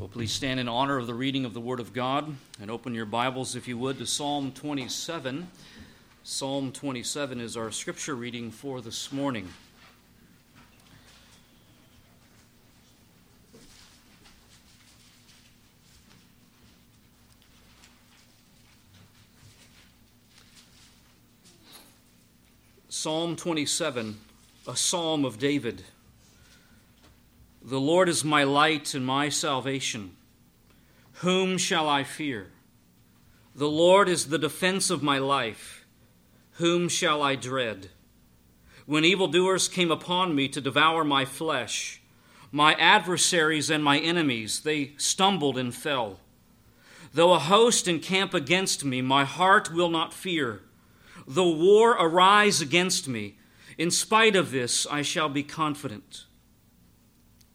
Well, please stand in honor of the reading of the Word of God and open your Bibles, if you would, to Psalm 27. Psalm 27 is our scripture reading for this morning. Psalm 27, a psalm of David. The Lord is my light and my salvation. Whom shall I fear? The Lord is the defense of my life. Whom shall I dread? When evildoers came upon me to devour my flesh, my adversaries and my enemies, they stumbled and fell. Though a host encamp against me, my heart will not fear. Though war arise against me, in spite of this, I shall be confident.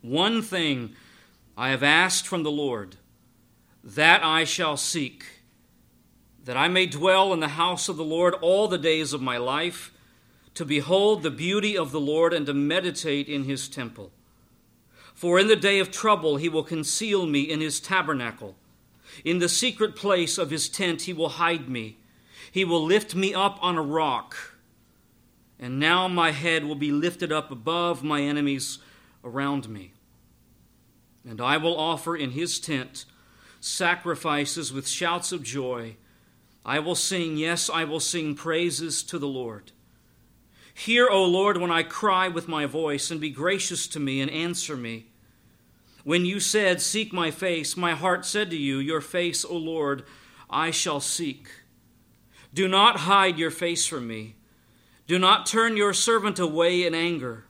One thing I have asked from the Lord, that I shall seek, that I may dwell in the house of the Lord all the days of my life, to behold the beauty of the Lord and to meditate in his temple. For in the day of trouble he will conceal me in his tabernacle. In the secret place of his tent he will hide me. He will lift me up on a rock. And now my head will be lifted up above my enemies around me. And I will offer in his tent sacrifices with shouts of joy. I will sing, yes, I will sing praises to the Lord. Hear, O Lord, when I cry with my voice, and be gracious to me and answer me. When you said, Seek my face, my heart said to you, Your face, O Lord, I shall seek. Do not hide your face from me. Do not turn your servant away in anger.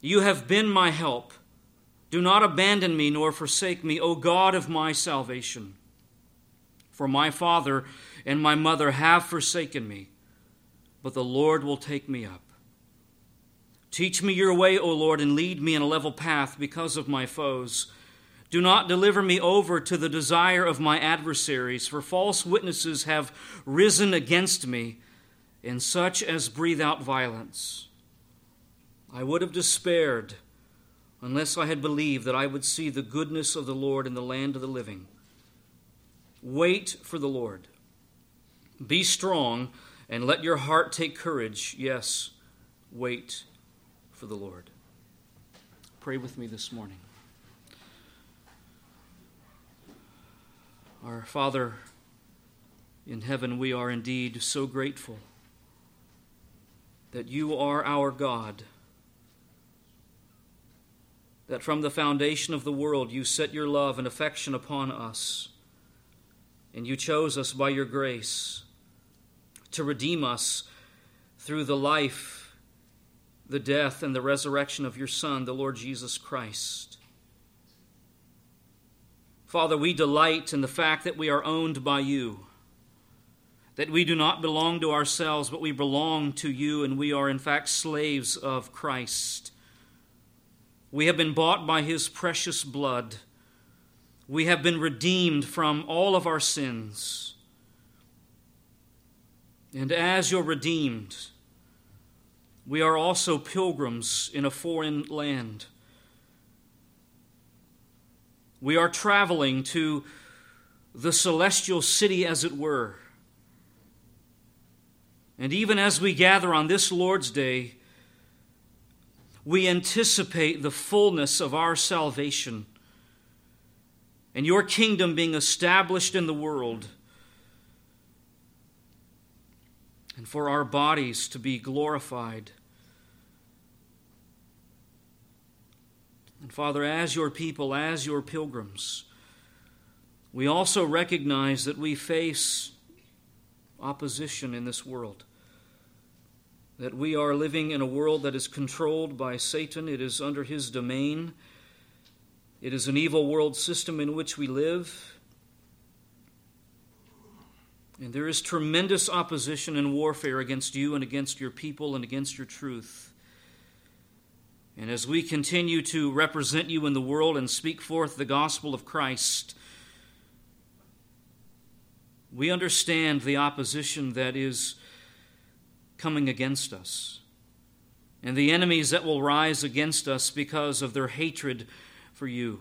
You have been my help. Do not abandon me nor forsake me, O God of my salvation. For my father and my mother have forsaken me, but the Lord will take me up. Teach me your way, O Lord, and lead me in a level path because of my foes. Do not deliver me over to the desire of my adversaries, for false witnesses have risen against me, and such as breathe out violence. I would have despaired unless I had believed that I would see the goodness of the Lord in the land of the living. Wait for the Lord. Be strong and let your heart take courage. Yes, wait for the Lord. Pray with me this morning. Our Father in heaven, we are indeed so grateful that you are our God that from the foundation of the world you set your love and affection upon us, and you chose us by your grace to redeem us through the life, the death, and the resurrection of your Son, the Lord Jesus Christ. Father, we delight in the fact that we are owned by you, that we do not belong to ourselves, but we belong to you, and we are in fact slaves of Christ. We have been bought by his precious blood. We have been redeemed from all of our sins. And as you're redeemed, we are also pilgrims in a foreign land. We are traveling to the celestial city, as it were. And even as we gather on this Lord's Day, we anticipate the fullness of our salvation. And your kingdom being established in the world, and for our bodies to be glorified. And Father, as your people, as your pilgrims, we also recognize that we face opposition in this world that we are living in a world that is controlled by Satan, it is under his domain. It is an evil world system in which we live. And there is tremendous opposition and warfare against you and against your people and against your truth. And as we continue to represent you in the world and speak forth the gospel of Christ, we understand the opposition that is coming against us, and the enemies that will rise against us because of their hatred for you.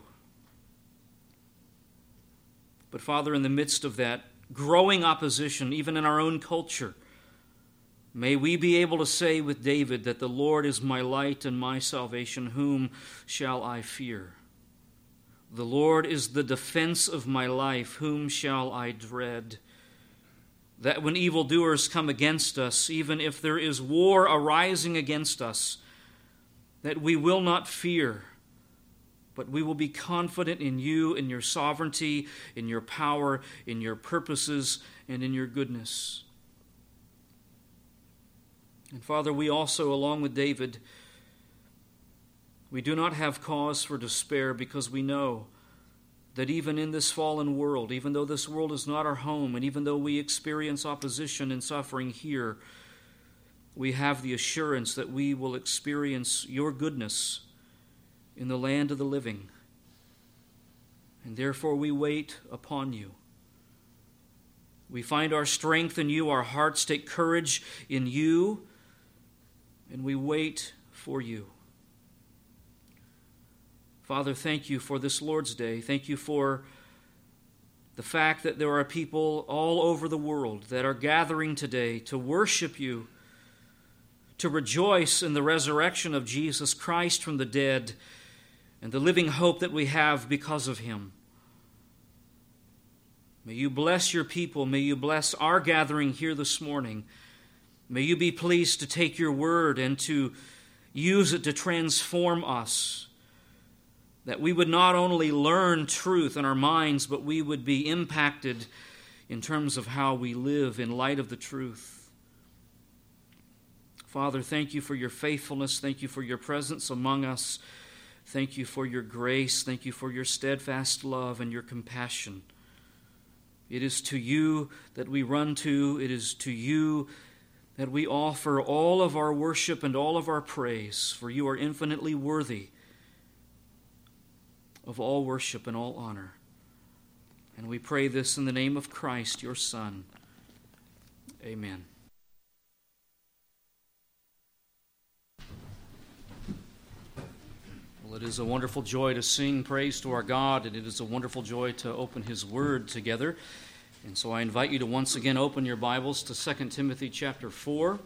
But, Father, in the midst of that growing opposition, even in our own culture, may we be able to say with David that the Lord is my light and my salvation. Whom shall I fear? The Lord is the defense of my life. Whom shall I dread? That when evildoers come against us, even if there is war arising against us, that we will not fear but we will be confident in you, in your sovereignty, in your power, in your purposes, and in your goodness. And Father, we also, along with David, we do not have cause for despair because we know that even in this fallen world, even though this world is not our home, and even though we experience opposition and suffering here, we have the assurance that we will experience your goodness in the land of the living. And therefore we wait upon you. We find our strength in you, our hearts take courage in you, and we wait for you. Father, thank you for this Lord's Day. Thank you for the fact that there are people all over the world that are gathering today to worship you, to rejoice in the resurrection of Jesus Christ from the dead and the living hope that we have because of him. May you bless your people. May you bless our gathering here this morning. May you be pleased to take your word and to use it to transform us. That we would not only learn truth in our minds, but we would be impacted in terms of how we live in light of the truth. Father, thank you for your faithfulness. Thank you for your presence among us. Thank you for your grace. Thank you for your steadfast love and your compassion. It is to you that we run to, it is to you that we offer all of our worship and all of our praise, for you are infinitely worthy of all worship and all honor. And we pray this in the name of Christ, your Son. Amen. Well, it is a wonderful joy to sing praise to our God, and it is a wonderful joy to open His Word together. And so I invite you to once again open your Bibles to 2 Timothy chapter 4.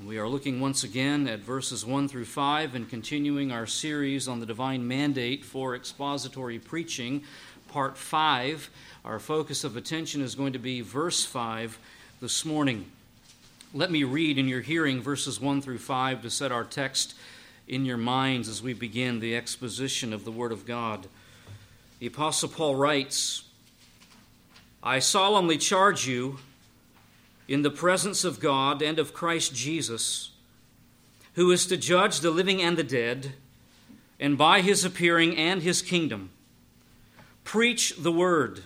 We are looking once again at verses 1 through 5 and continuing our series on the divine mandate for expository preaching, part 5. Our focus of attention is going to be verse 5 this morning. Let me read in your hearing verses 1 through 5 to set our text in your minds as we begin the exposition of the Word of God. The Apostle Paul writes, I solemnly charge you in the presence of God and of Christ Jesus, who is to judge the living and the dead, and by his appearing and his kingdom, preach the word.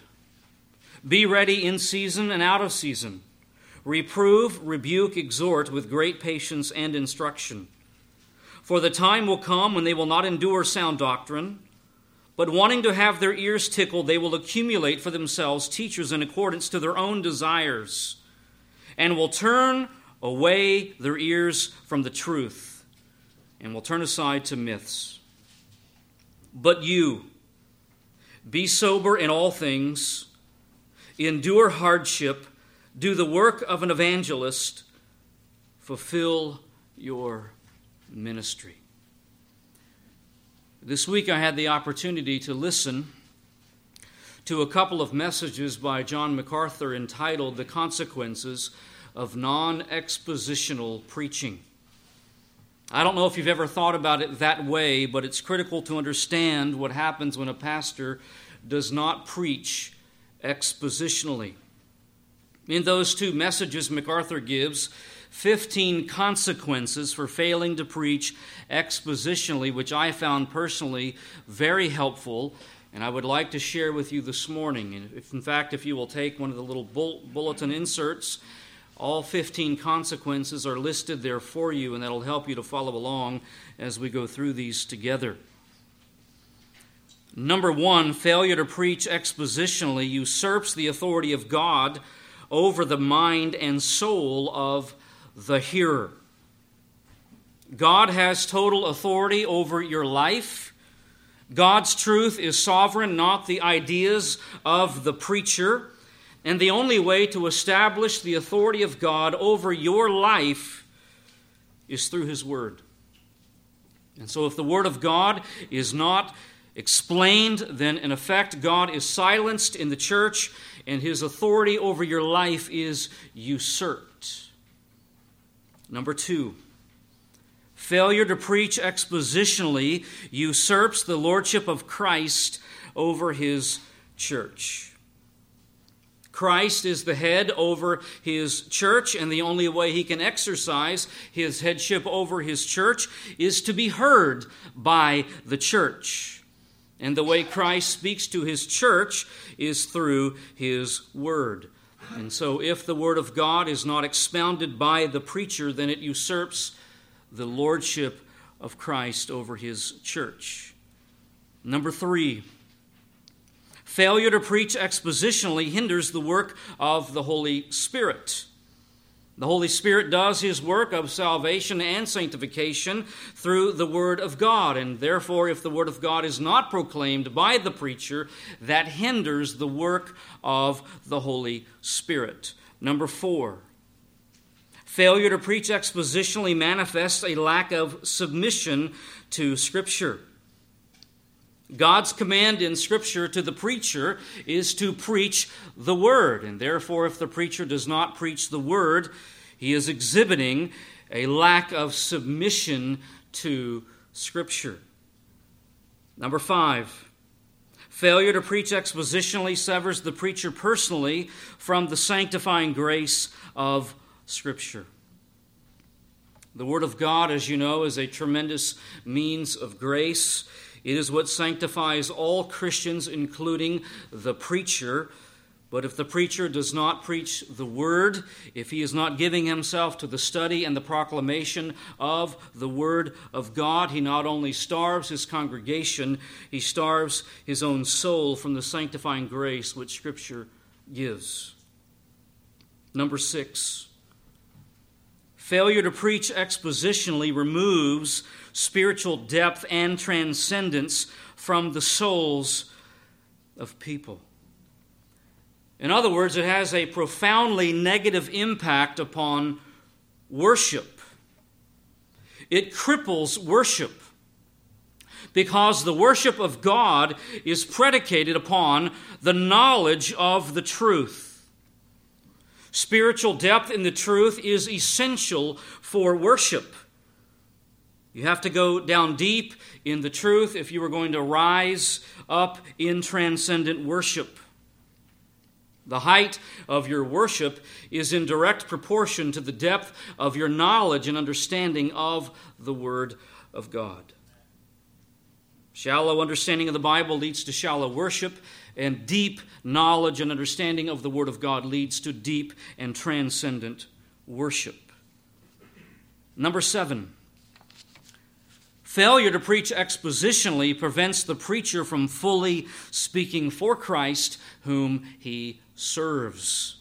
Be ready in season and out of season. Reprove, rebuke, exhort with great patience and instruction. For the time will come when they will not endure sound doctrine, but wanting to have their ears tickled, they will accumulate for themselves teachers in accordance to their own desires, and will turn away their ears from the truth, and will turn aside to myths. But you, be sober in all things, endure hardship, do the work of an evangelist, fulfill your ministry. This week I had the opportunity to listen to a couple of messages by John MacArthur entitled The Consequences of Non Expositional Preaching. I don't know if you've ever thought about it that way, but it's critical to understand what happens when a pastor does not preach expositionally. In those two messages MacArthur gives, 15 consequences for failing to preach expositionally, which I found personally very helpful, and I would like to share with you this morning. And if, in fact, if you will take one of the little bulletin inserts, all 15 consequences are listed there for you, and that'll help you to follow along as we go through these together. Number one, failure to preach expositionally usurps the authority of God over the mind and soul of the hearer. God has total authority over your life, God's truth is sovereign, not the ideas of the preacher. And the only way to establish the authority of God over your life is through His Word. And so, if the Word of God is not explained, then in effect, God is silenced in the church and His authority over your life is usurped. Number two, Failure to preach expositionally usurps the lordship of Christ over his church. Christ is the head over his church, and the only way he can exercise his headship over his church is to be heard by the church. And the way Christ speaks to his church is through his word. And so, if the word of God is not expounded by the preacher, then it usurps the lordship of Christ over his church. Number three, failure to preach expositionally hinders the work of the Holy Spirit. The Holy Spirit does his work of salvation and sanctification through the Word of God, and therefore, if the Word of God is not proclaimed by the preacher, that hinders the work of the Holy Spirit. Number four, Failure to preach expositionally manifests a lack of submission to Scripture. God's command in Scripture to the preacher is to preach the Word, and therefore, if the preacher does not preach the Word, he is exhibiting a lack of submission to Scripture. Number five, failure to preach expositionally severs the preacher personally from the sanctifying grace of Scripture. The Word of God, as you know, is a tremendous means of grace. It is what sanctifies all Christians, including the preacher. But if the preacher does not preach the Word, if he is not giving himself to the study and the proclamation of the Word of God, he not only starves his congregation, he starves his own soul from the sanctifying grace which Scripture gives. Number six, Failure to preach expositionally removes spiritual depth and transcendence from the souls of people. In other words, it has a profoundly negative impact upon worship. It cripples worship because the worship of God is predicated upon the knowledge of the truth. Spiritual depth in the truth is essential for worship. You have to go down deep in the truth if you are going to rise up in transcendent worship. The height of your worship is in direct proportion to the depth of your knowledge and understanding of the Word of God. Shallow understanding of the Bible leads to shallow worship, and deep knowledge and understanding of the Word of God leads to deep and transcendent worship. Number seven, failure to preach expositionally prevents the preacher from fully speaking for Christ, whom he serves.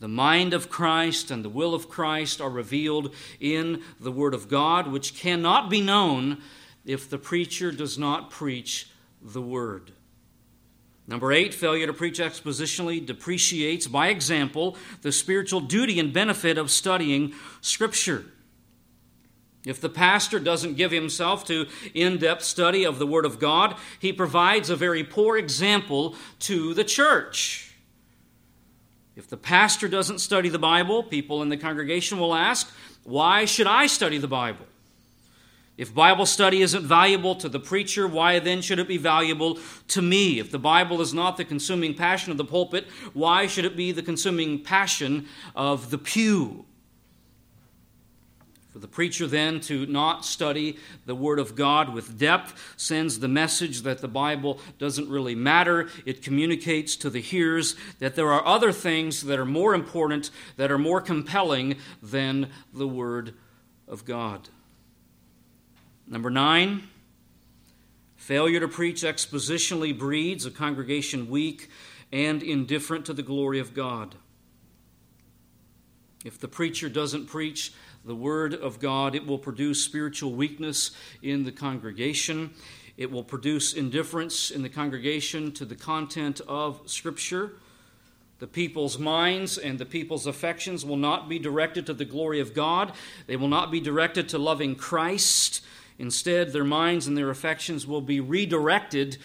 The mind of Christ and the will of Christ are revealed in the Word of God, which cannot be known if the preacher does not preach the Word. Number eight, failure to preach expositionally depreciates, by example, the spiritual duty and benefit of studying Scripture. If the pastor doesn't give himself to in depth study of the Word of God, he provides a very poor example to the church. If the pastor doesn't study the Bible, people in the congregation will ask, Why should I study the Bible? If Bible study isn't valuable to the preacher, why then should it be valuable to me? If the Bible is not the consuming passion of the pulpit, why should it be the consuming passion of the pew? For the preacher then to not study the Word of God with depth sends the message that the Bible doesn't really matter. It communicates to the hearers that there are other things that are more important, that are more compelling than the Word of God. Number nine, failure to preach expositionally breeds a congregation weak and indifferent to the glory of God. If the preacher doesn't preach the Word of God, it will produce spiritual weakness in the congregation. It will produce indifference in the congregation to the content of Scripture. The people's minds and the people's affections will not be directed to the glory of God. They will not be directed to loving Christ. Instead, their minds and their affections will be redirected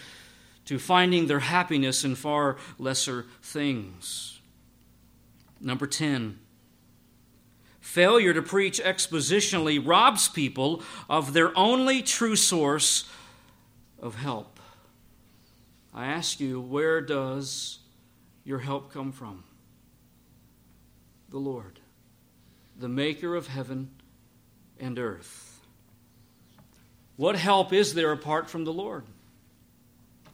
to finding their happiness in far lesser things. Number 10. Failure to preach expositionally robs people of their only true source of help. I ask you, where does your help come from? The Lord, the maker of heaven and earth. What help is there apart from the Lord?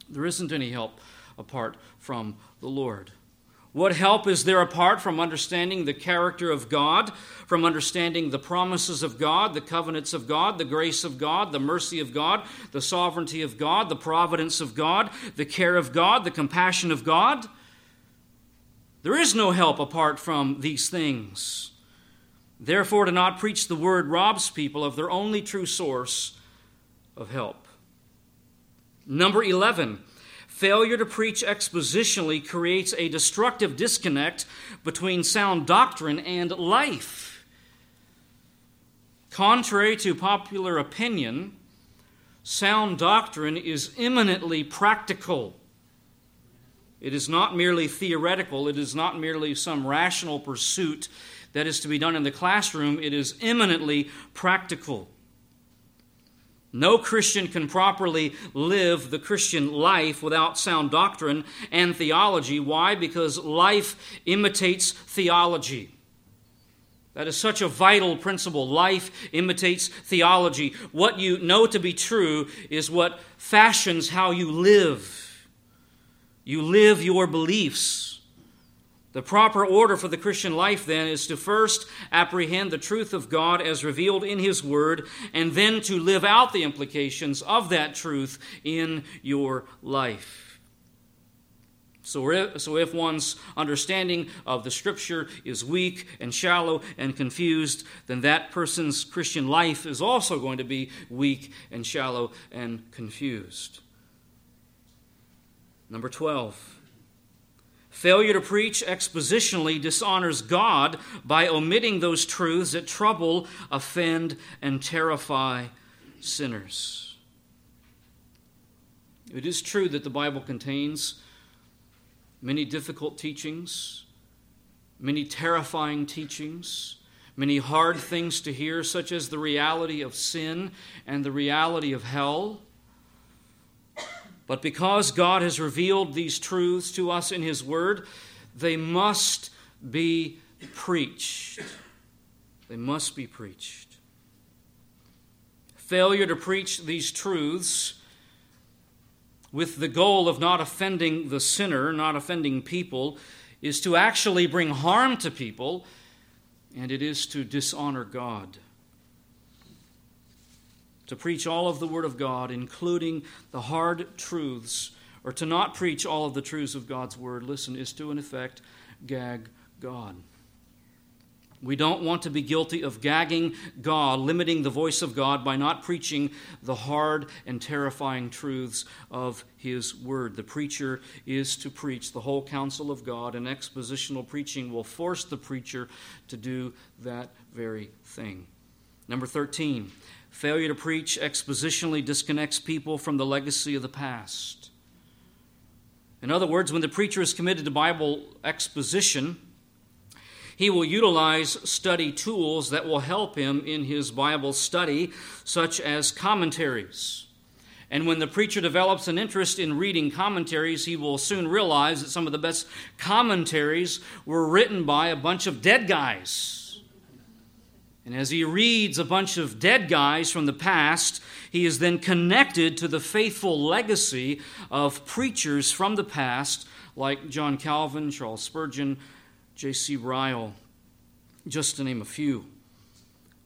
There isn't any help apart from the Lord. What help is there apart from understanding the character of God, from understanding the promises of God, the covenants of God, the grace of God, the mercy of God, the sovereignty of God, the providence of God, the care of God, the compassion of God? There is no help apart from these things. Therefore, to not preach the word robs people of their only true source of help. Number 11 Failure to preach expositionally creates a destructive disconnect between sound doctrine and life. Contrary to popular opinion, sound doctrine is eminently practical. It is not merely theoretical, it is not merely some rational pursuit that is to be done in the classroom, it is eminently practical. No Christian can properly live the Christian life without sound doctrine and theology. Why? Because life imitates theology. That is such a vital principle. Life imitates theology. What you know to be true is what fashions how you live. You live your beliefs. The proper order for the Christian life, then, is to first apprehend the truth of God as revealed in His Word, and then to live out the implications of that truth in your life. So if, so if one's understanding of the Scripture is weak and shallow and confused, then that person's Christian life is also going to be weak and shallow and confused. Number 12. Failure to preach expositionally dishonors God by omitting those truths that trouble, offend, and terrify sinners. It is true that the Bible contains many difficult teachings, many terrifying teachings, many hard things to hear, such as the reality of sin and the reality of hell. But because God has revealed these truths to us in His Word, they must be preached. They must be preached. Failure to preach these truths with the goal of not offending the sinner, not offending people, is to actually bring harm to people, and it is to dishonor God to preach all of the Word of God, including the hard truths, or to not preach all of the truths of God's Word, listen, is to, in effect, gag God. We don't want to be guilty of gagging God, limiting the voice of God by not preaching the hard and terrifying truths of His Word. The preacher is to preach the whole counsel of God, and expositional preaching will force the preacher to do that very thing. Number 13, Failure to preach expositionally disconnects people from the legacy of the past. In other words, when the preacher is committed to Bible exposition, he will utilize study tools that will help him in his Bible study, such as commentaries. And when the preacher develops an interest in reading commentaries, he will soon realize that some of the best commentaries were written by a bunch of dead guys and as he reads a bunch of dead guys from the past, he is then connected to the faithful legacy of preachers from the past, like John Calvin, Charles Spurgeon, J.C. Ryle, just to name a few.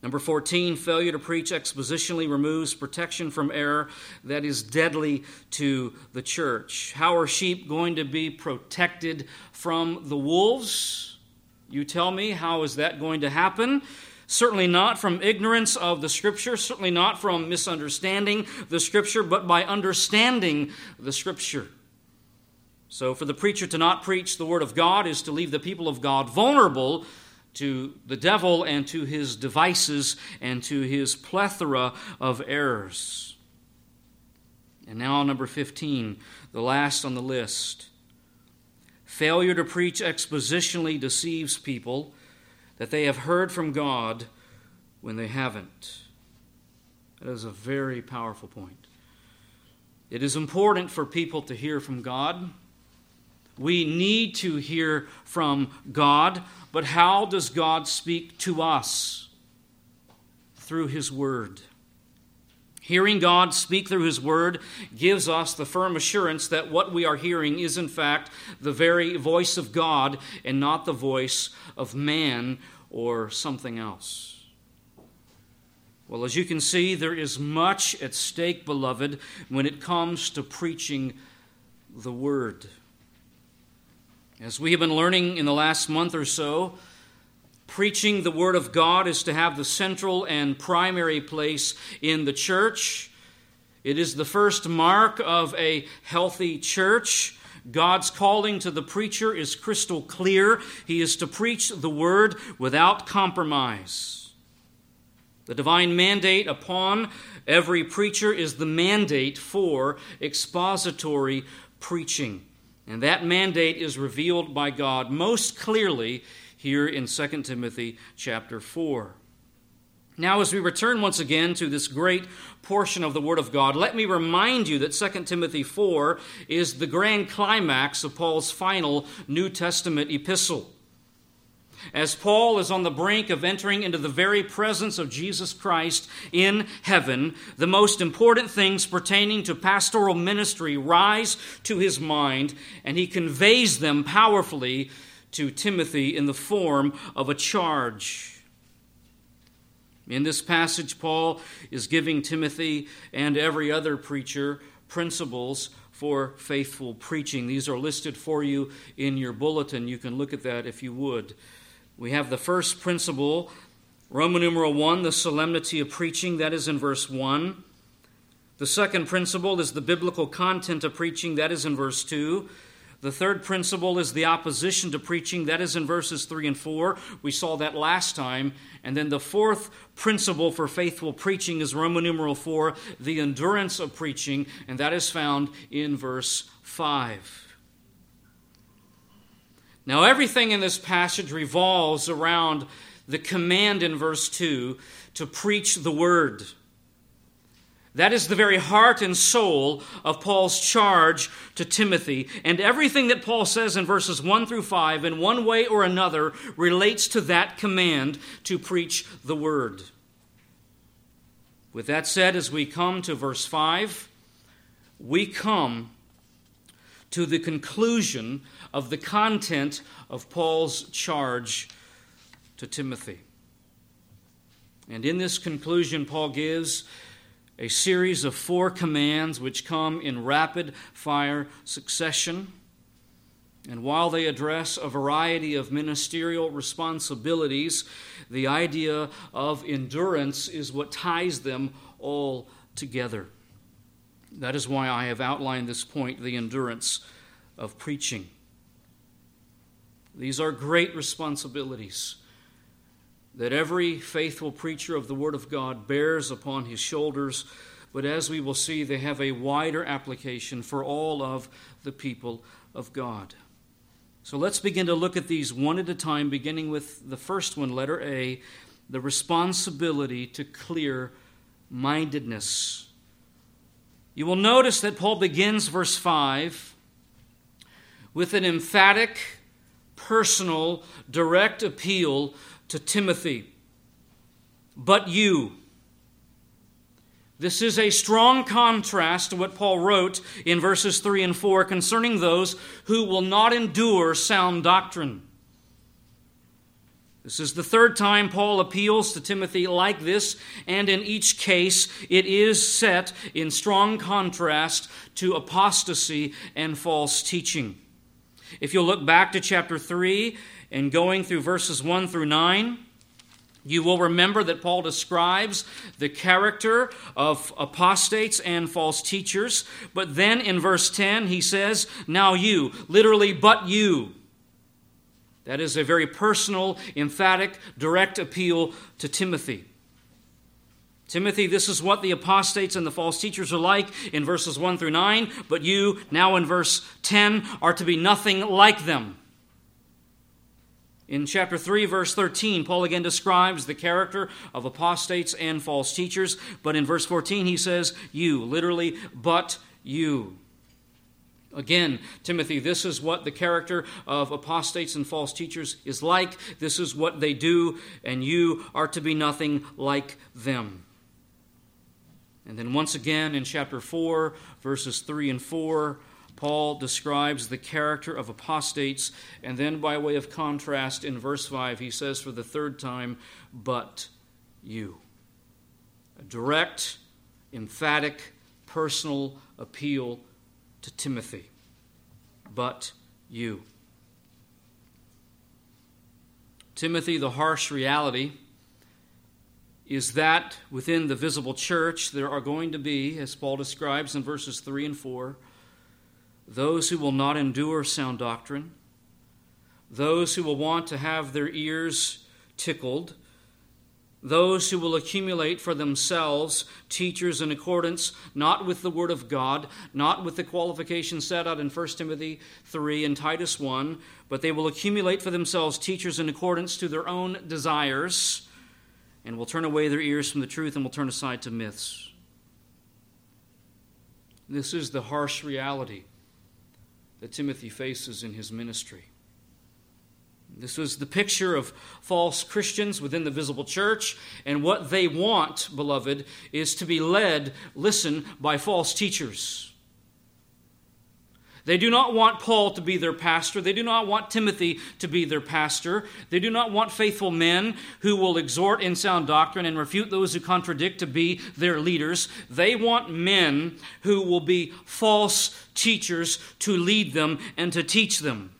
Number 14, failure to preach expositionally removes protection from error that is deadly to the church. How are sheep going to be protected from the wolves? You tell me, how is that going to happen? Certainly not from ignorance of the Scripture, certainly not from misunderstanding the Scripture, but by understanding the Scripture. So, for the preacher to not preach the Word of God is to leave the people of God vulnerable to the devil and to his devices and to his plethora of errors. And now, number 15, the last on the list. Failure to preach expositionally deceives people that they have heard from God when they haven't. That is a very powerful point. It is important for people to hear from God. We need to hear from God, but how does God speak to us? Through His Word. Hearing God speak through His Word gives us the firm assurance that what we are hearing is, in fact, the very voice of God and not the voice of man or something else. Well, as you can see, there is much at stake, beloved, when it comes to preaching the Word. As we have been learning in the last month or so, Preaching the Word of God is to have the central and primary place in the church. It is the first mark of a healthy church. God's calling to the preacher is crystal clear. He is to preach the Word without compromise. The divine mandate upon every preacher is the mandate for expository preaching. And that mandate is revealed by God most clearly here in 2 Timothy chapter 4. Now, as we return once again to this great portion of the Word of God, let me remind you that 2 Timothy 4 is the grand climax of Paul's final New Testament epistle. As Paul is on the brink of entering into the very presence of Jesus Christ in heaven, the most important things pertaining to pastoral ministry rise to his mind, and he conveys them powerfully to Timothy in the form of a charge. In this passage, Paul is giving Timothy and every other preacher principles for faithful preaching. These are listed for you in your bulletin. You can look at that if you would. We have the first principle, Roman numeral 1, the solemnity of preaching. That is in verse 1. The second principle is the biblical content of preaching. That is in verse 2. The third principle is the opposition to preaching. That is in verses 3 and 4. We saw that last time. And then the fourth principle for faithful preaching is Roman numeral 4, the endurance of preaching. And that is found in verse 5. Now, everything in this passage revolves around the command in verse 2 to preach the word. That is the very heart and soul of Paul's charge to Timothy. And everything that Paul says in verses 1 through 5, in one way or another, relates to that command to preach the word. With that said, as we come to verse 5, we come to the conclusion of the content of Paul's charge to Timothy. And in this conclusion, Paul gives a series of four commands which come in rapid fire succession. And while they address a variety of ministerial responsibilities, the idea of endurance is what ties them all together. That is why I have outlined this point the endurance of preaching. These are great responsibilities that every faithful preacher of the Word of God bears upon his shoulders, but as we will see, they have a wider application for all of the people of God. So let's begin to look at these one at a time, beginning with the first one, letter A, the responsibility to clear mindedness. You will notice that Paul begins verse 5 with an emphatic, personal, direct appeal to Timothy. But you. This is a strong contrast to what Paul wrote in verses 3 and 4 concerning those who will not endure sound doctrine. This is the third time Paul appeals to Timothy like this, and in each case it is set in strong contrast to apostasy and false teaching. If you'll look back to chapter 3 and going through verses 1 through 9, You will remember that Paul describes the character of apostates and false teachers, but then in verse 10 he says, Now you, literally, but you. That is a very personal, emphatic, direct appeal to Timothy. Timothy, this is what the apostates and the false teachers are like in verses 1 through 9, but you, now in verse 10, are to be nothing like them. In chapter 3, verse 13, Paul again describes the character of apostates and false teachers, but in verse 14 he says, You, literally, but you. Again, Timothy, this is what the character of apostates and false teachers is like. This is what they do, and you are to be nothing like them. And then once again in chapter 4, verses 3 and 4, Paul describes the character of apostates, and then by way of contrast, in verse 5, he says for the third time, But you. A direct, emphatic, personal appeal to Timothy. But you. Timothy, the harsh reality is that within the visible church there are going to be, as Paul describes in verses 3 and 4, those who will not endure sound doctrine, those who will want to have their ears tickled, those who will accumulate for themselves teachers in accordance not with the Word of God, not with the qualifications set out in 1 Timothy 3 and Titus 1, but they will accumulate for themselves teachers in accordance to their own desires and will turn away their ears from the truth and will turn aside to myths. This is the harsh reality that Timothy faces in his ministry. This was the picture of false Christians within the visible church, and what they want, beloved, is to be led, listen, by false teachers. They do not want Paul to be their pastor. They do not want Timothy to be their pastor. They do not want faithful men who will exhort in sound doctrine and refute those who contradict to be their leaders. They want men who will be false teachers to lead them and to teach them.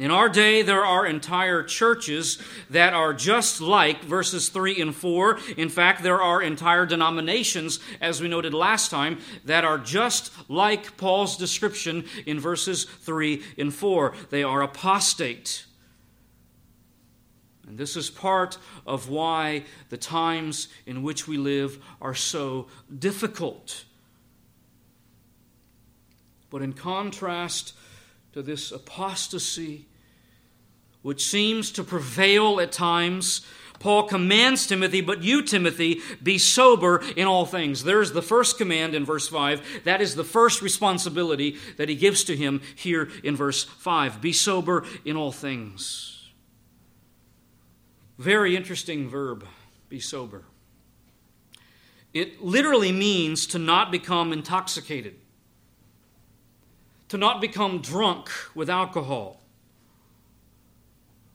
In our day, there are entire churches that are just like verses 3 and 4. In fact, there are entire denominations, as we noted last time, that are just like Paul's description in verses 3 and 4. They are apostate. And this is part of why the times in which we live are so difficult. But in contrast to this apostasy, which seems to prevail at times, Paul commands Timothy, but you, Timothy, be sober in all things. There's the first command in verse 5. That is the first responsibility that he gives to him here in verse 5. Be sober in all things. Very interesting verb, be sober. It literally means to not become intoxicated, to not become drunk with alcohol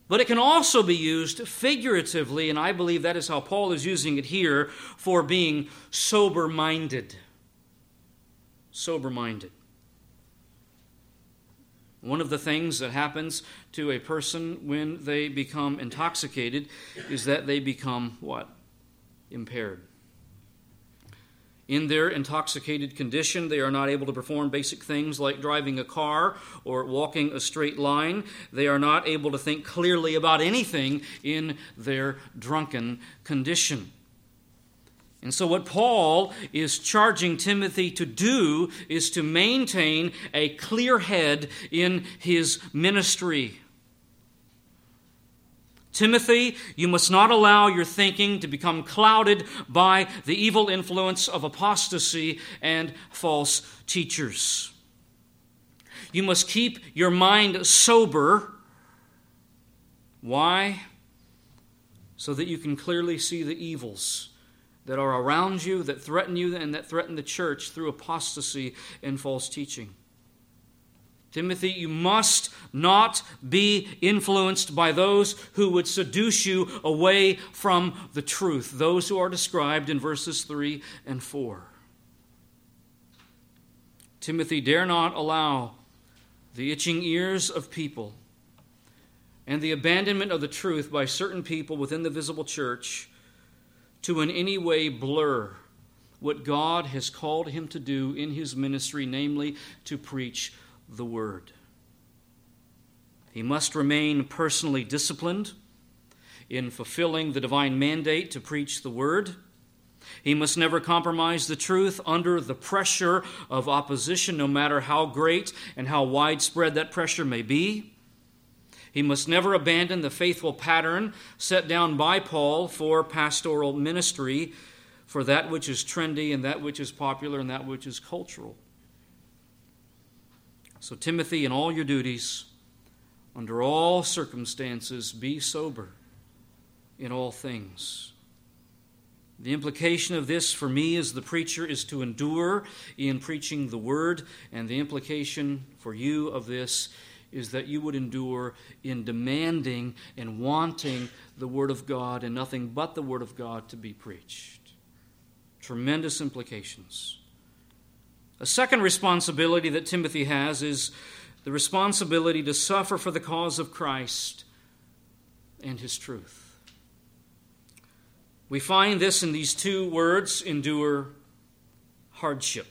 but it can also be used figuratively, and I believe that is how Paul is using it here for being sober minded. Sober minded. One of the things that happens to a person when they become intoxicated is that they become what? Impaired. In their intoxicated condition, they are not able to perform basic things like driving a car or walking a straight line. They are not able to think clearly about anything in their drunken condition. And so, what Paul is charging Timothy to do is to maintain a clear head in his ministry. Timothy, you must not allow your thinking to become clouded by the evil influence of apostasy and false teachers. You must keep your mind sober. Why? So that you can clearly see the evils that are around you, that threaten you, and that threaten the church through apostasy and false teaching. Timothy, you must not be influenced by those who would seduce you away from the truth, those who are described in verses 3 and 4. Timothy, dare not allow the itching ears of people and the abandonment of the truth by certain people within the visible church to in any way blur what God has called him to do in his ministry, namely to preach the word. He must remain personally disciplined in fulfilling the divine mandate to preach the word. He must never compromise the truth under the pressure of opposition, no matter how great and how widespread that pressure may be. He must never abandon the faithful pattern set down by Paul for pastoral ministry, for that which is trendy and that which is popular and that which is cultural. So, Timothy, in all your duties, under all circumstances, be sober in all things. The implication of this for me as the preacher is to endure in preaching the word, and the implication for you of this is that you would endure in demanding and wanting the Word of God and nothing but the Word of God to be preached. Tremendous implications. A second responsibility that Timothy has is the responsibility to suffer for the cause of Christ and His truth. We find this in these two words endure hardship.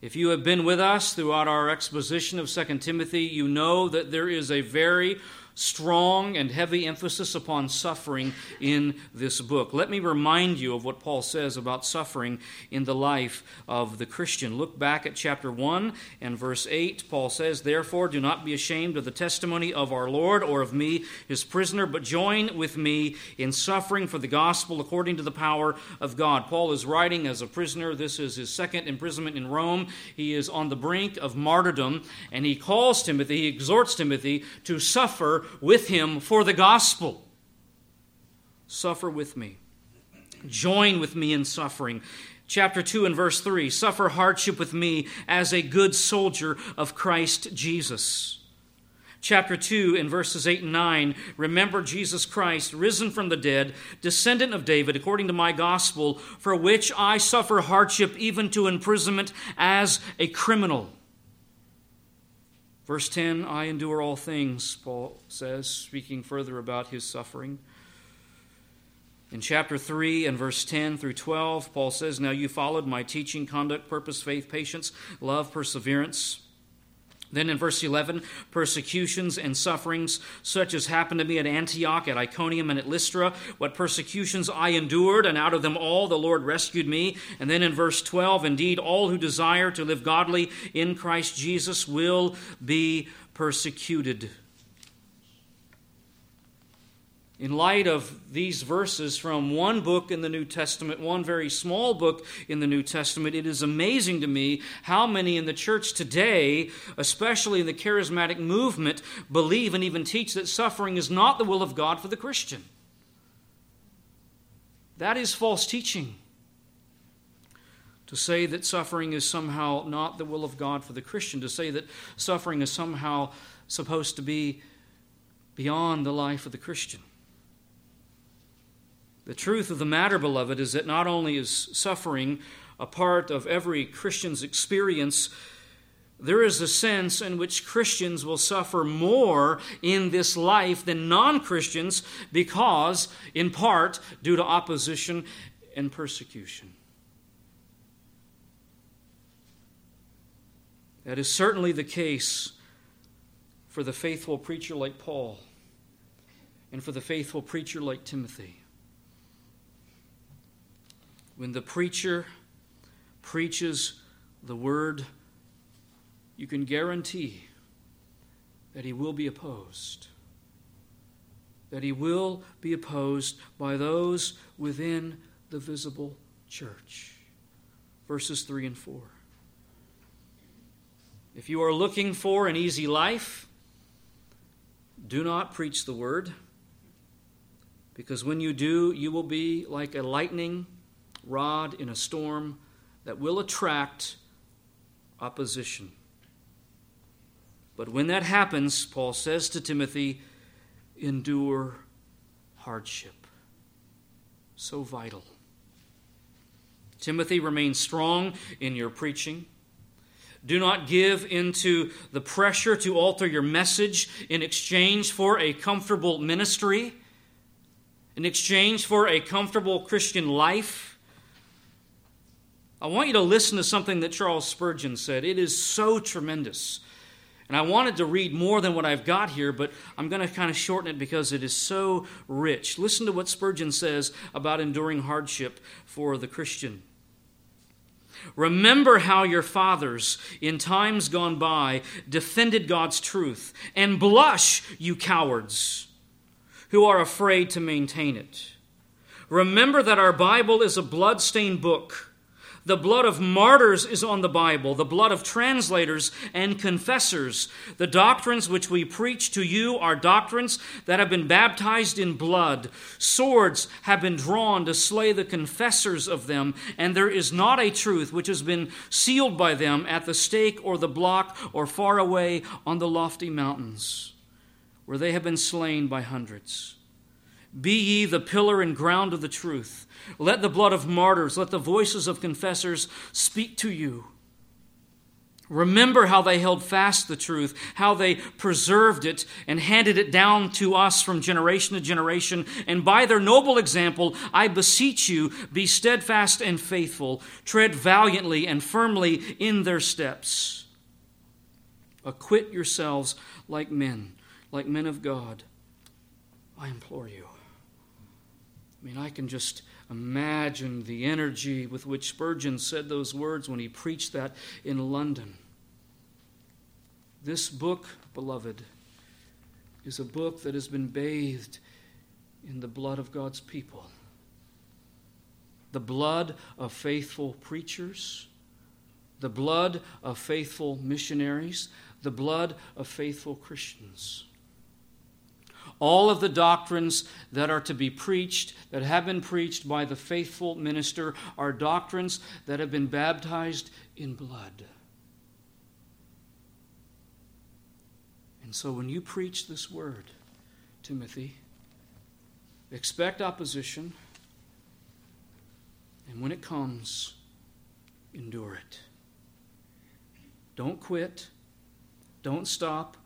If you have been with us throughout our exposition of 2 Timothy, you know that there is a very strong and heavy emphasis upon suffering in this book. Let me remind you of what Paul says about suffering in the life of the Christian. Look back at chapter 1 and verse 8. Paul says, Therefore, do not be ashamed of the testimony of our Lord or of me, his prisoner, but join with me in suffering for the gospel according to the power of God. Paul is writing as a prisoner. This is his second imprisonment in Rome. He is on the brink of martyrdom, and he calls Timothy, he exhorts Timothy to suffer with him for the gospel. Suffer with me. Join with me in suffering. Chapter 2 and verse 3 Suffer hardship with me as a good soldier of Christ Jesus. Chapter 2 and verses 8 and 9 Remember Jesus Christ, risen from the dead, descendant of David, according to my gospel, for which I suffer hardship even to imprisonment as a criminal. Verse 10 I endure all things, Paul says, speaking further about his suffering. In chapter 3 and verse 10 through 12, Paul says, Now you followed my teaching, conduct, purpose, faith, patience, love, perseverance then in verse 11, persecutions and sufferings, such as happened to me at Antioch, at Iconium, and at Lystra, what persecutions I endured, and out of them all the Lord rescued me. And then in verse 12, indeed, all who desire to live godly in Christ Jesus will be persecuted in light of these verses from one book in the New Testament, one very small book in the New Testament, it is amazing to me how many in the church today, especially in the charismatic movement, believe and even teach that suffering is not the will of God for the Christian. That is false teaching. To say that suffering is somehow not the will of God for the Christian, to say that suffering is somehow supposed to be beyond the life of the Christian. The truth of the matter, beloved, is that not only is suffering a part of every Christian's experience, there is a sense in which Christians will suffer more in this life than non Christians because, in part, due to opposition and persecution. That is certainly the case for the faithful preacher like Paul and for the faithful preacher like Timothy when the preacher preaches the word, you can guarantee that he will be opposed. That he will be opposed by those within the visible church. Verses 3 and 4. If you are looking for an easy life, do not preach the word, because when you do, you will be like a lightning rod in a storm that will attract opposition. But when that happens, Paul says to Timothy, endure hardship. So vital. Timothy, remain strong in your preaching. Do not give into the pressure to alter your message in exchange for a comfortable ministry, in exchange for a comfortable Christian life. I want you to listen to something that Charles Spurgeon said. It is so tremendous. And I wanted to read more than what I've got here, but I'm going to kind of shorten it because it is so rich. Listen to what Spurgeon says about enduring hardship for the Christian. Remember how your fathers, in times gone by, defended God's truth, and blush, you cowards, who are afraid to maintain it. Remember that our Bible is a blood-stained book the blood of martyrs is on the Bible, the blood of translators and confessors. The doctrines which we preach to you are doctrines that have been baptized in blood. Swords have been drawn to slay the confessors of them, and there is not a truth which has been sealed by them at the stake or the block or far away on the lofty mountains, where they have been slain by hundreds. Be ye the pillar and ground of the truth. Let the blood of martyrs, let the voices of confessors speak to you. Remember how they held fast the truth, how they preserved it and handed it down to us from generation to generation. And by their noble example, I beseech you, be steadfast and faithful, tread valiantly and firmly in their steps. Acquit yourselves like men, like men of God. I implore you. I mean, I can just imagine the energy with which Spurgeon said those words when he preached that in London. This book, beloved, is a book that has been bathed in the blood of God's people. The blood of faithful preachers, the blood of faithful missionaries, the blood of faithful Christians. All of the doctrines that are to be preached, that have been preached by the faithful minister, are doctrines that have been baptized in blood. And so when you preach this word, Timothy, expect opposition. And when it comes, endure it. Don't quit. Don't stop.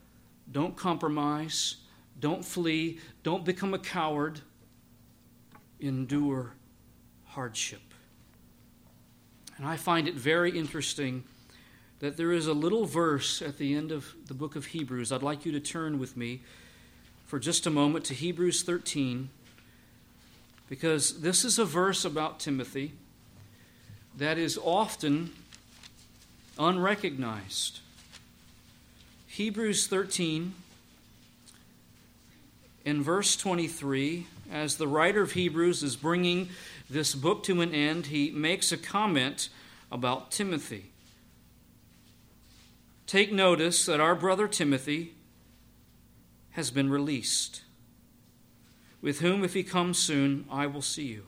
Don't compromise. Don't flee. Don't become a coward. Endure hardship. And I find it very interesting that there is a little verse at the end of the book of Hebrews. I'd like you to turn with me for just a moment to Hebrews 13, because this is a verse about Timothy that is often unrecognized. Hebrews 13 in verse 23, as the writer of Hebrews is bringing this book to an end, he makes a comment about Timothy. Take notice that our brother Timothy has been released, with whom, if he comes soon, I will see you.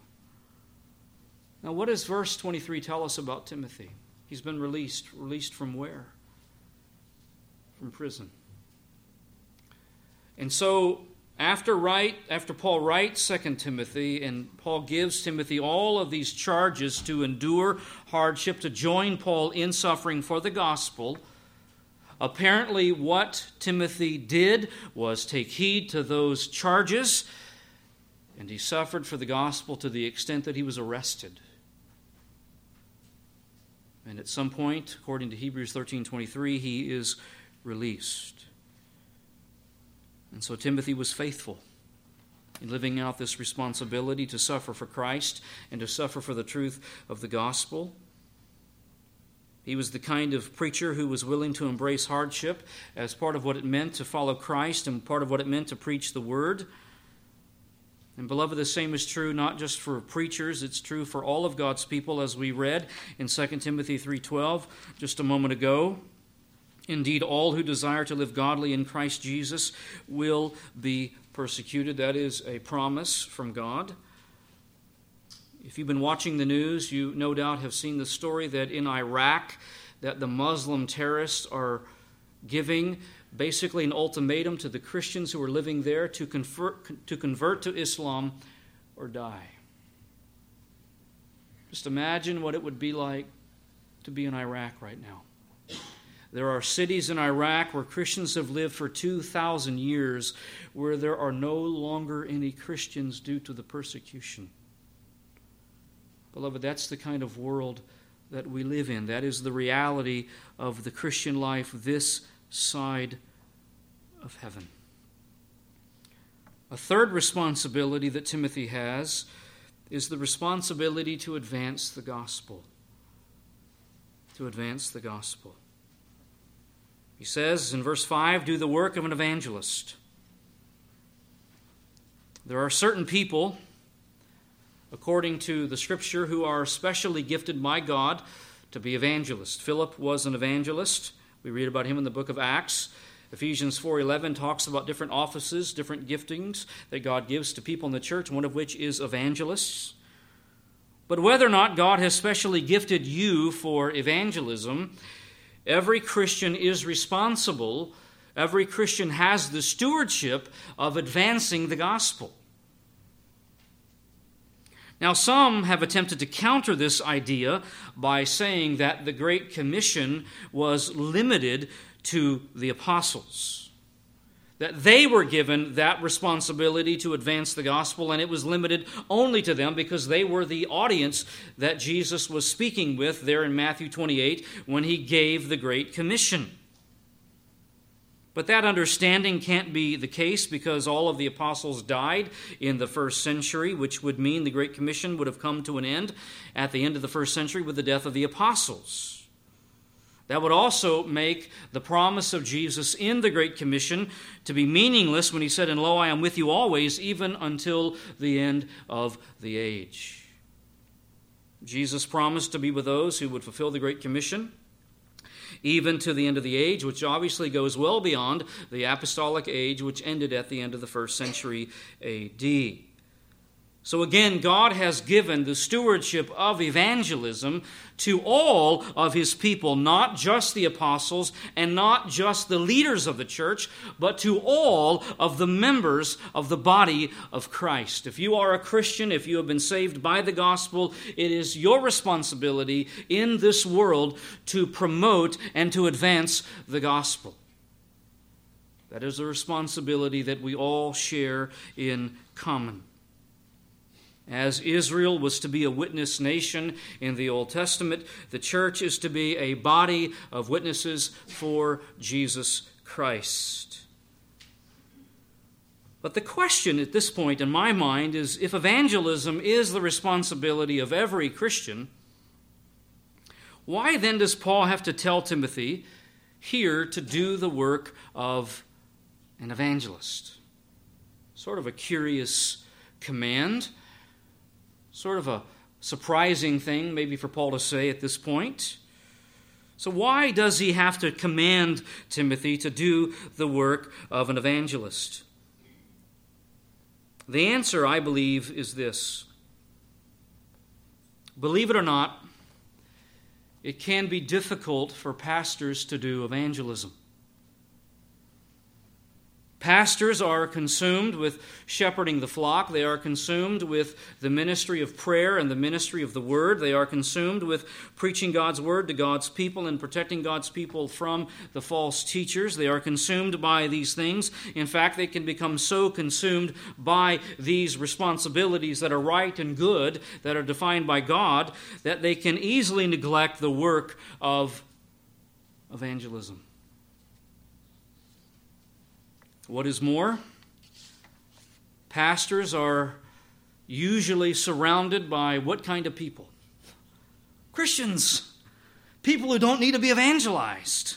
Now, what does verse 23 tell us about Timothy? He's been released. Released from where? From prison. And so after, write, after Paul writes 2 Timothy, and Paul gives Timothy all of these charges to endure hardship, to join Paul in suffering for the gospel, apparently what Timothy did was take heed to those charges, and he suffered for the gospel to the extent that he was arrested. And at some point, according to Hebrews 13:23, he is released. And so Timothy was faithful in living out this responsibility to suffer for Christ and to suffer for the truth of the gospel. He was the kind of preacher who was willing to embrace hardship as part of what it meant to follow Christ and part of what it meant to preach the word. And beloved, the same is true not just for preachers, it's true for all of God's people as we read in 2 Timothy 3:12 just a moment ago. Indeed, all who desire to live godly in Christ Jesus will be persecuted. That is a promise from God. If you've been watching the news, you no doubt have seen the story that in Iraq that the Muslim terrorists are giving basically an ultimatum to the Christians who are living there to convert, to convert to Islam or die. Just imagine what it would be like to be in Iraq right now. There are cities in Iraq where Christians have lived for 2,000 years where there are no longer any Christians due to the persecution. Beloved, that's the kind of world that we live in. That is the reality of the Christian life this side of heaven. A third responsibility that Timothy has is the responsibility to advance the gospel. To advance the gospel. He says in verse 5 do the work of an evangelist. There are certain people, according to the scripture, who are specially gifted by God to be evangelists. Philip was an evangelist. We read about him in the book of Acts. Ephesians 4:11 talks about different offices, different giftings that God gives to people in the church, one of which is evangelists. But whether or not God has specially gifted you for evangelism Every Christian is responsible, every Christian has the stewardship of advancing the gospel. Now, some have attempted to counter this idea by saying that the Great Commission was limited to the apostles that they were given that responsibility to advance the gospel, and it was limited only to them because they were the audience that Jesus was speaking with there in Matthew 28 when he gave the Great Commission. But that understanding can't be the case because all of the apostles died in the first century, which would mean the Great Commission would have come to an end at the end of the first century with the death of the apostles. That would also make the promise of Jesus in the Great Commission to be meaningless when he said, And lo, I am with you always, even until the end of the age. Jesus promised to be with those who would fulfill the Great Commission, even to the end of the age, which obviously goes well beyond the apostolic age, which ended at the end of the first century AD. So again, God has given the stewardship of evangelism to all of his people, not just the apostles and not just the leaders of the church, but to all of the members of the body of Christ. If you are a Christian, if you have been saved by the gospel, it is your responsibility in this world to promote and to advance the gospel. That is a responsibility that we all share in common. As Israel was to be a witness nation in the Old Testament, the church is to be a body of witnesses for Jesus Christ. But the question at this point in my mind is if evangelism is the responsibility of every Christian, why then does Paul have to tell Timothy here to do the work of an evangelist? Sort of a curious command. Sort of a surprising thing, maybe, for Paul to say at this point. So, why does he have to command Timothy to do the work of an evangelist? The answer, I believe, is this. Believe it or not, it can be difficult for pastors to do evangelism. Pastors are consumed with shepherding the flock. They are consumed with the ministry of prayer and the ministry of the word. They are consumed with preaching God's word to God's people and protecting God's people from the false teachers. They are consumed by these things. In fact, they can become so consumed by these responsibilities that are right and good, that are defined by God, that they can easily neglect the work of evangelism. What is more, pastors are usually surrounded by what kind of people? Christians, people who don't need to be evangelized.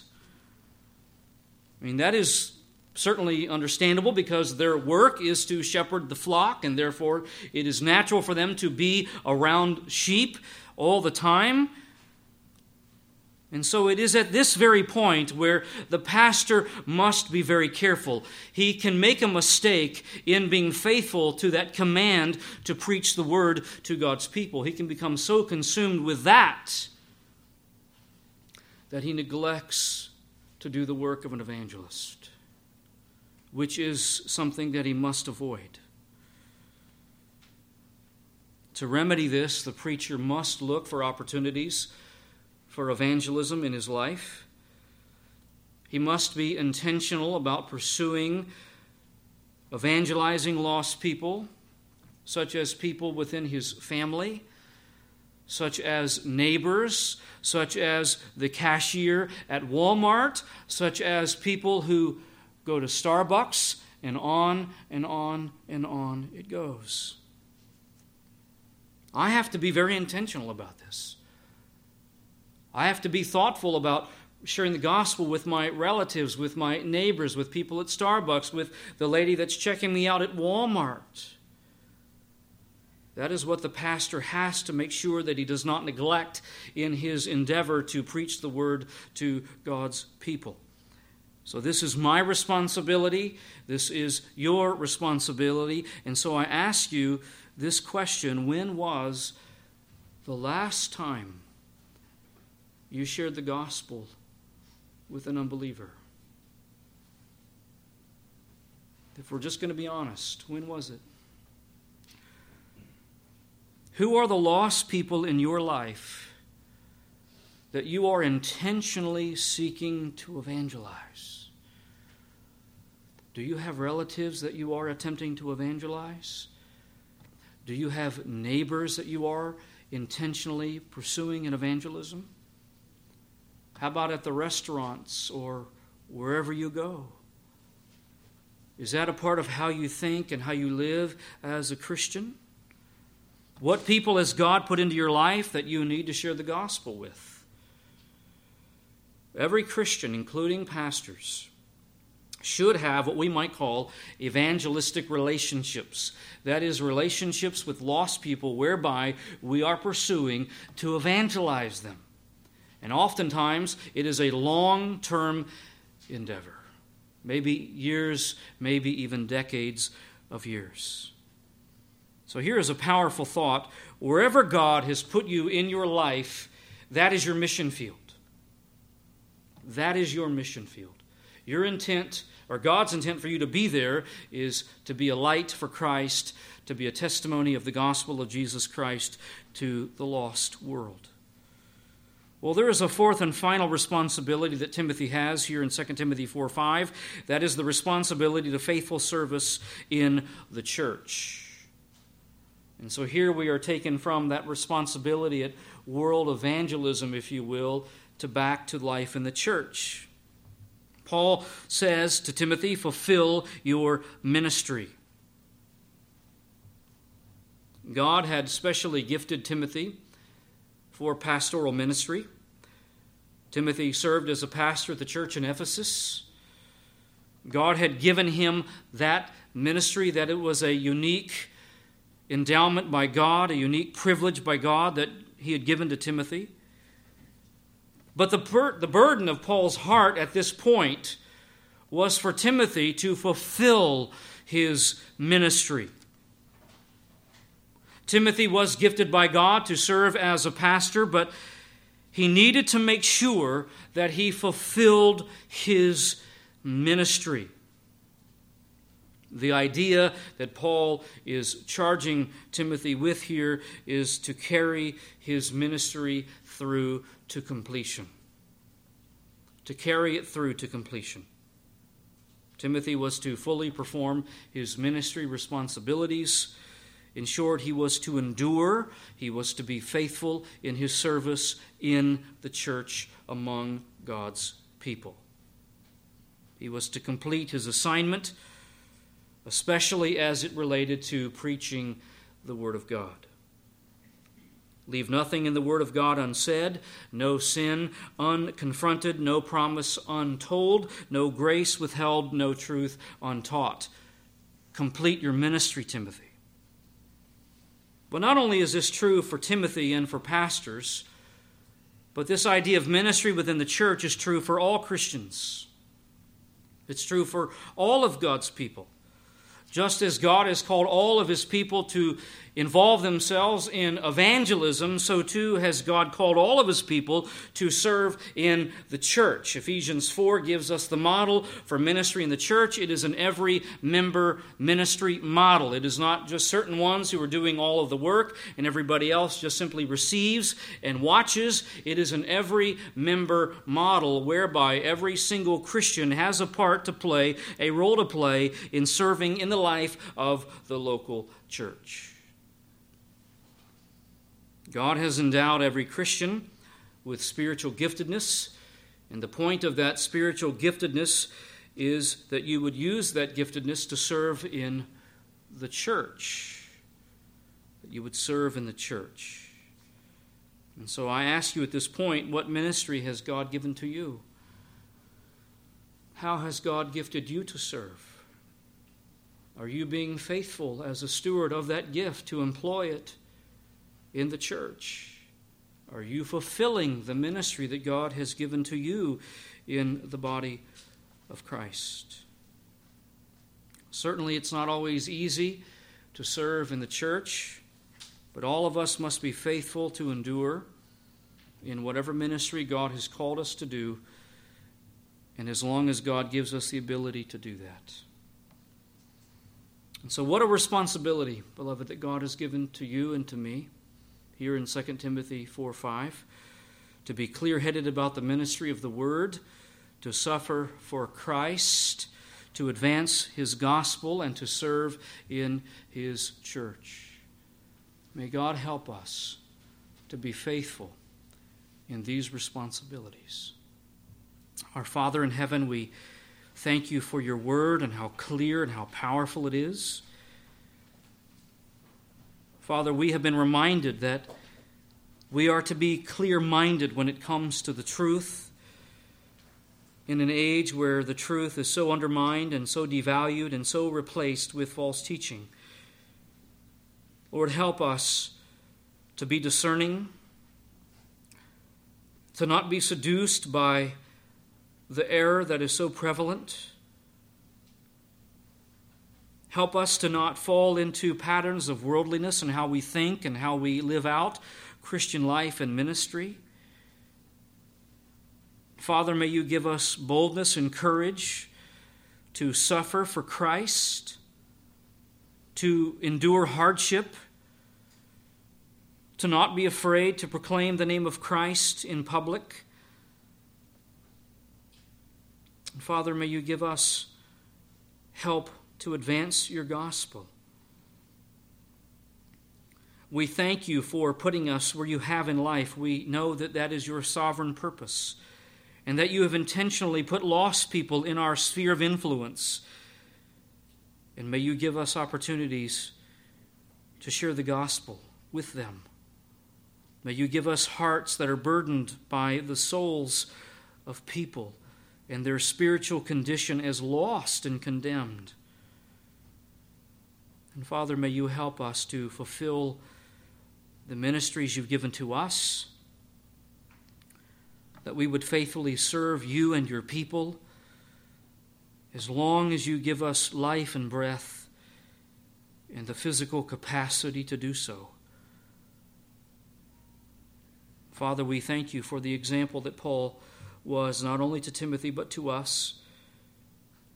I mean, that is certainly understandable because their work is to shepherd the flock, and therefore it is natural for them to be around sheep all the time. And so it is at this very point where the pastor must be very careful. He can make a mistake in being faithful to that command to preach the word to God's people. He can become so consumed with that that he neglects to do the work of an evangelist, which is something that he must avoid. To remedy this, the preacher must look for opportunities for evangelism in his life. He must be intentional about pursuing evangelizing lost people, such as people within his family, such as neighbors, such as the cashier at Walmart, such as people who go to Starbucks, and on and on and on it goes. I have to be very intentional about this. I have to be thoughtful about sharing the gospel with my relatives, with my neighbors, with people at Starbucks, with the lady that's checking me out at Walmart. That is what the pastor has to make sure that he does not neglect in his endeavor to preach the word to God's people. So, this is my responsibility. This is your responsibility. And so, I ask you this question When was the last time you shared the gospel with an unbeliever? If we're just going to be honest, when was it? Who are the lost people in your life that you are intentionally seeking to evangelize? Do you have relatives that you are attempting to evangelize? Do you have neighbors that you are intentionally pursuing in evangelism? How about at the restaurants or wherever you go? Is that a part of how you think and how you live as a Christian? What people has God put into your life that you need to share the gospel with? Every Christian, including pastors, should have what we might call evangelistic relationships. That is, relationships with lost people whereby we are pursuing to evangelize them. And oftentimes, it is a long term endeavor. Maybe years, maybe even decades of years. So here is a powerful thought. Wherever God has put you in your life, that is your mission field. That is your mission field. Your intent, or God's intent for you to be there, is to be a light for Christ, to be a testimony of the gospel of Jesus Christ to the lost world. Well, there is a fourth and final responsibility that Timothy has here in 2 Timothy 4 5. That is the responsibility to faithful service in the church. And so here we are taken from that responsibility at world evangelism, if you will, to back to life in the church. Paul says to Timothy, fulfill your ministry. God had specially gifted Timothy for pastoral ministry. Timothy served as a pastor at the church in Ephesus. God had given him that ministry, that it was a unique endowment by God, a unique privilege by God that he had given to Timothy. But the, bur- the burden of Paul's heart at this point was for Timothy to fulfill his ministry. Timothy was gifted by God to serve as a pastor, but he needed to make sure that he fulfilled his ministry. The idea that Paul is charging Timothy with here is to carry his ministry through to completion. To carry it through to completion. Timothy was to fully perform his ministry responsibilities. In short, he was to endure, he was to be faithful in his service in the church among God's people. He was to complete his assignment especially as it related to preaching the Word of God. Leave nothing in the Word of God unsaid, no sin unconfronted, no promise untold, no grace withheld, no truth untaught. Complete your ministry, Timothy. But not only is this true for Timothy and for pastors, but this idea of ministry within the church is true for all Christians. It's true for all of God's people. Just as God has called all of his people to involve themselves in evangelism, so too has God called all of his people to serve in the church. Ephesians 4 gives us the model for ministry in the church. It is an every member ministry model. It is not just certain ones who are doing all of the work and everybody else just simply receives and watches. It is an every member model whereby every single Christian has a part to play, a role to play in serving in the life of the local church. God has endowed every Christian with spiritual giftedness, and the point of that spiritual giftedness is that you would use that giftedness to serve in the church. That you would serve in the church. And so I ask you at this point what ministry has God given to you? How has God gifted you to serve? Are you being faithful as a steward of that gift to employ it? In the church? Are you fulfilling the ministry that God has given to you in the body of Christ? Certainly, it's not always easy to serve in the church, but all of us must be faithful to endure in whatever ministry God has called us to do, and as long as God gives us the ability to do that. And so, what a responsibility, beloved, that God has given to you and to me here in 2 Timothy 4 5, to be clear headed about the ministry of the word, to suffer for Christ, to advance his gospel, and to serve in his church. May God help us to be faithful in these responsibilities. Our Father in heaven, we thank you for your word and how clear and how powerful it is. Father, we have been reminded that we are to be clear minded when it comes to the truth. In an age where the truth is so undermined and so devalued and so replaced with false teaching. Lord, help us to be discerning, to not be seduced by the error that is so prevalent Help us to not fall into patterns of worldliness and how we think and how we live out Christian life and ministry. Father, may you give us boldness and courage to suffer for Christ, to endure hardship, to not be afraid to proclaim the name of Christ in public. Father, may you give us help to advance your gospel. We thank you for putting us where you have in life. We know that that is your sovereign purpose and that you have intentionally put lost people in our sphere of influence. And may you give us opportunities to share the gospel with them. May you give us hearts that are burdened by the souls of people and their spiritual condition as lost and condemned. And Father, may you help us to fulfill the ministries you've given to us, that we would faithfully serve you and your people as long as you give us life and breath and the physical capacity to do so. Father, we thank you for the example that Paul was not only to Timothy but to us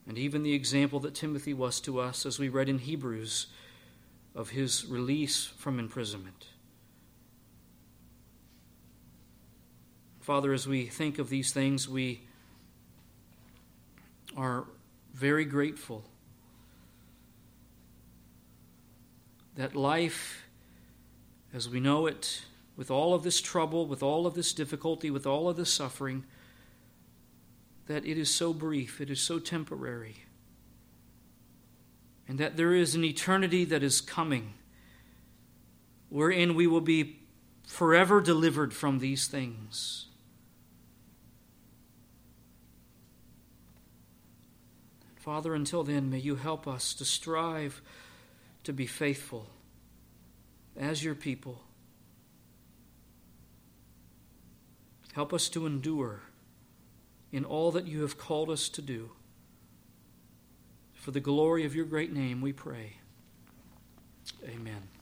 and even the example that Timothy was to us, as we read in Hebrews, of his release from imprisonment. Father, as we think of these things, we are very grateful that life, as we know it, with all of this trouble, with all of this difficulty, with all of this suffering, that it is so brief, it is so temporary, and that there is an eternity that is coming wherein we will be forever delivered from these things. Father, until then, may you help us to strive to be faithful as your people. Help us to endure in all that you have called us to do. For the glory of your great name, we pray. Amen.